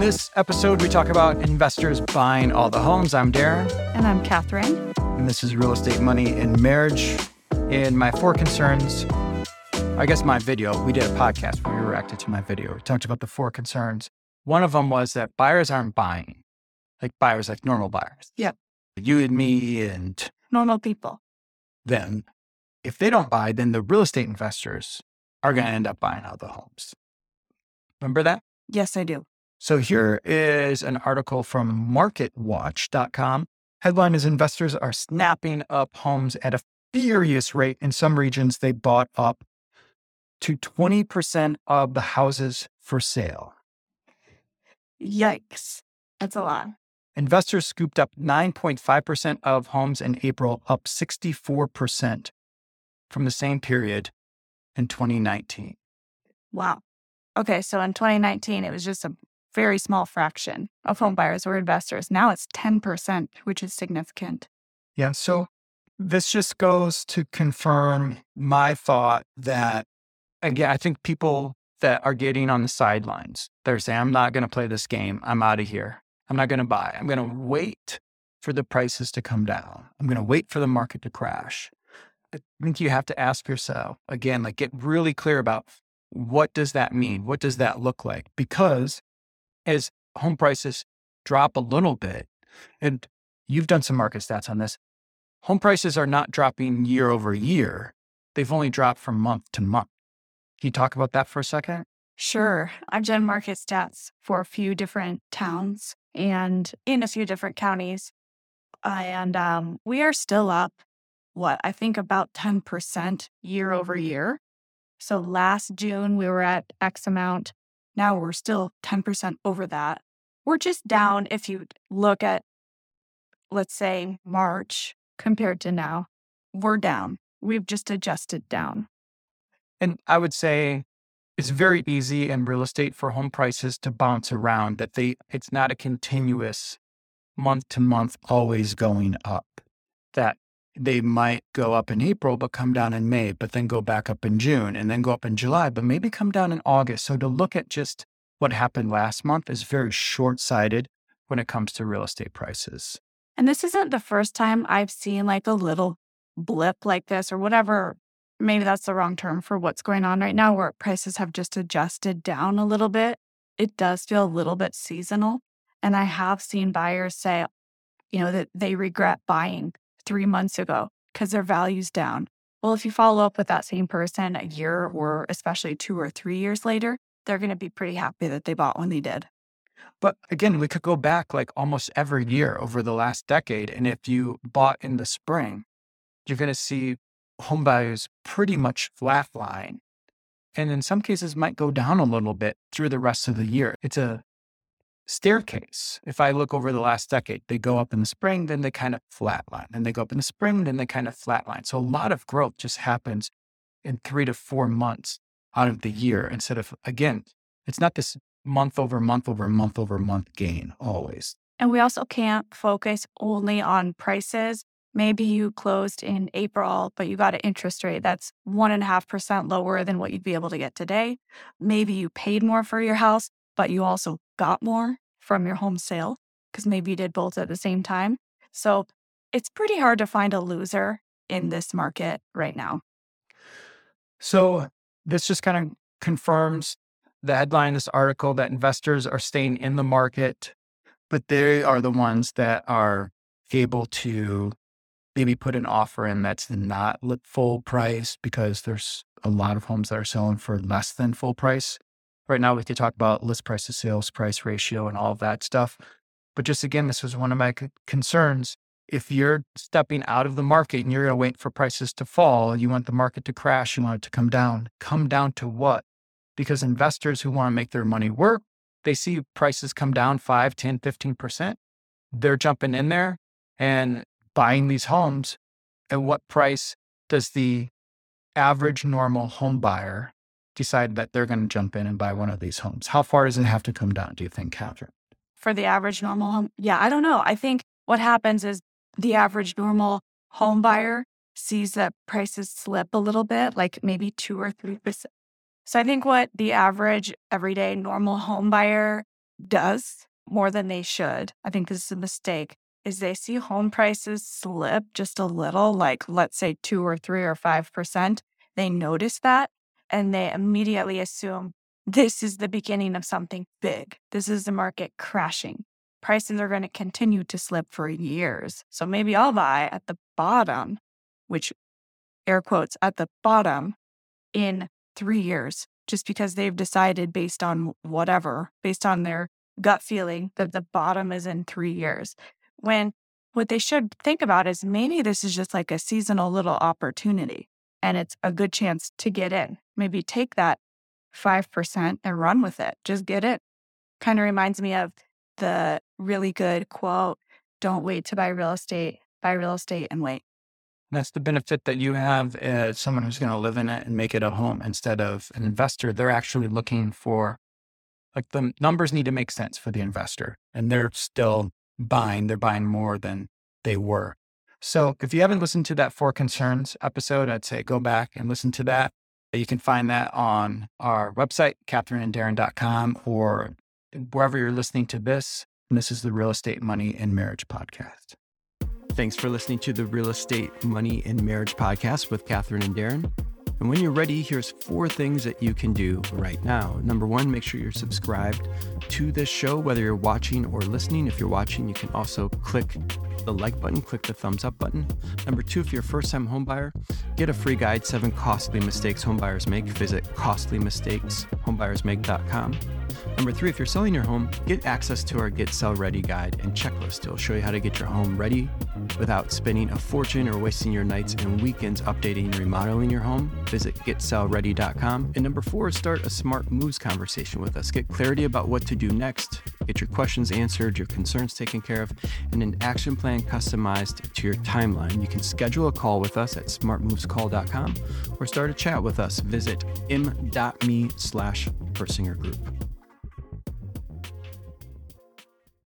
this episode, we talk about investors buying all the homes. I'm Darren. And I'm Catherine. And this is Real Estate Money and Marriage. In my four concerns, I guess my video, we did a podcast where we reacted to my video. We talked about the four concerns. One of them was that buyers aren't buying, like buyers, like normal buyers. Yep. You and me and normal people. Then, if they don't buy, then the real estate investors are going to end up buying all the homes. Remember that? Yes, I do. So here is an article from marketwatch.com. Headline is investors are snapping up homes at a furious rate. In some regions, they bought up to 20% of the houses for sale. Yikes. That's a lot. Investors scooped up 9.5% of homes in April, up 64% from the same period in 2019. Wow. Okay, so in 2019, it was just a very small fraction of home buyers were investors. Now it's 10%, which is significant. Yeah. So this just goes to confirm my thought that, again, I think people that are getting on the sidelines, they're saying, I'm not going to play this game. I'm out of here. I'm not going to buy. I'm going to wait for the prices to come down. I'm going to wait for the market to crash. I think you have to ask yourself again, like get really clear about what does that mean? What does that look like? Because as home prices drop a little bit, and you've done some market stats on this, home prices are not dropping year over year. They've only dropped from month to month. Can you talk about that for a second? Sure. I've done market stats for a few different towns and in a few different counties. and um, we are still up, what, I think about 10% year over year. So last June, we were at X amount. Now we're still 10% over that. We're just mm-hmm. down if you look at, let's say, March compared to now. We're down. We've just adjusted down. And I would say it's very easy in real estate for home prices to bounce around, that they it's not a continuous month to month always going up. That they might go up in April, but come down in May, but then go back up in June and then go up in July, but maybe come down in August. So to look at just what happened last month is very short sighted when it comes to real estate prices. And this isn't the first time I've seen like a little blip like this or whatever. Maybe that's the wrong term for what's going on right now, where prices have just adjusted down a little bit. It does feel a little bit seasonal. And I have seen buyers say, you know, that they regret buying three months ago because their value's down. Well, if you follow up with that same person a year or especially two or three years later, they're going to be pretty happy that they bought when they did. But again, we could go back like almost every year over the last decade. And if you bought in the spring, you're going to see home values pretty much flatline. And in some cases, might go down a little bit through the rest of the year. It's a staircase. If I look over the mm-hmm. last decade, they go up in the spring, then they kind of flatline. Then they go up in the spring, then they kind of flatline. So a lot of growth just happens in three to four months out of the year instead of, again, it's not this month over month over month over month gain always. And we also can't focus only on prices. Maybe you closed in April, but you got an interest rate that's one and a half percent lower than what you'd be able to get today. Maybe you paid more for your house, but you also got more from your home sale because maybe you did both at the same time. So it's pretty hard to find a loser in this market right now. So this just kind of confirms the headline this article that investors are staying in the market, but they are the ones that are able to maybe put an offer in that's not full price because there's a lot of homes that are selling for less than full price right now we could talk about list price to sales price ratio and all of that stuff. But just again, this was one of my concerns. If you're stepping out of the market and you're going to wait for prices to fall, you want the market to crash, you want it to come down. Come down to what? Because investors who want to make their money work, they see prices come down 5, 10, 15%. They're jumping in there and buying these homes. At what price does the average normal home buyer decide that they're going to jump in and buy one of these homes? How far does it have to come down, do you think, Catherine? For the average normal home? Yeah, I don't know. I think what happens is the average normal home buyer sees that prices slip a little bit, like maybe two or 3%. So I think what the average everyday normal home buyer does more than they should, I think this is a mistake, is they see home prices slip just a little, like let's say two or three or 5%. They notice that and they immediately assume this is the beginning of something big. This is the market crashing. Prices are going to continue to slip for years. So maybe I'll buy at the bottom, which air quotes at the bottom in three years, just because they've decided based on whatever, based on their gut feeling that the bottom is in three years. When what they should think about is maybe this is just like a seasonal little opportunity and it's a good chance to get in. Maybe take that 5% and run with it. Just get it. Kind of reminds me of the really good quote don't wait to buy real estate, buy real estate and wait. That's the benefit that you have as someone who's going to live in it and make it a home instead of an investor. They're actually looking for, like, the numbers need to make sense for the investor, and they're still buying. They're buying more than they were. So if you haven't listened to that Four Concerns episode, I'd say go back and listen to that. You can find that on our website, catherineanddarren.com, or wherever you're listening to this. And this is the Real Estate Money and Marriage Podcast. Thanks for listening to the Real Estate Money and Marriage Podcast with Catherine and Darren. And when you're ready, here's four things that you can do right now. Number one, make sure you're subscribed to this show, whether you're watching or listening. If you're watching, you can also click the like button, click the thumbs up button. Number two, if you're a first time homebuyer, get a free guide Seven Costly Mistakes Homebuyers Make. Visit costlymistakeshomebuyersmake.com. Number three, if you're selling your home, get access to our Get Sell Ready guide and checklist. It'll show you how to get your home ready without spending a fortune or wasting your nights and weekends updating and remodeling your home. Visit getsellready.com. And number four, start a smart moves conversation with us. Get clarity about what to do next, get your questions answered, your concerns taken care of, and an action plan customized to your timeline. You can schedule a call with us at smartmovescall.com or start a chat with us. Visit m.me slash Persinger Group.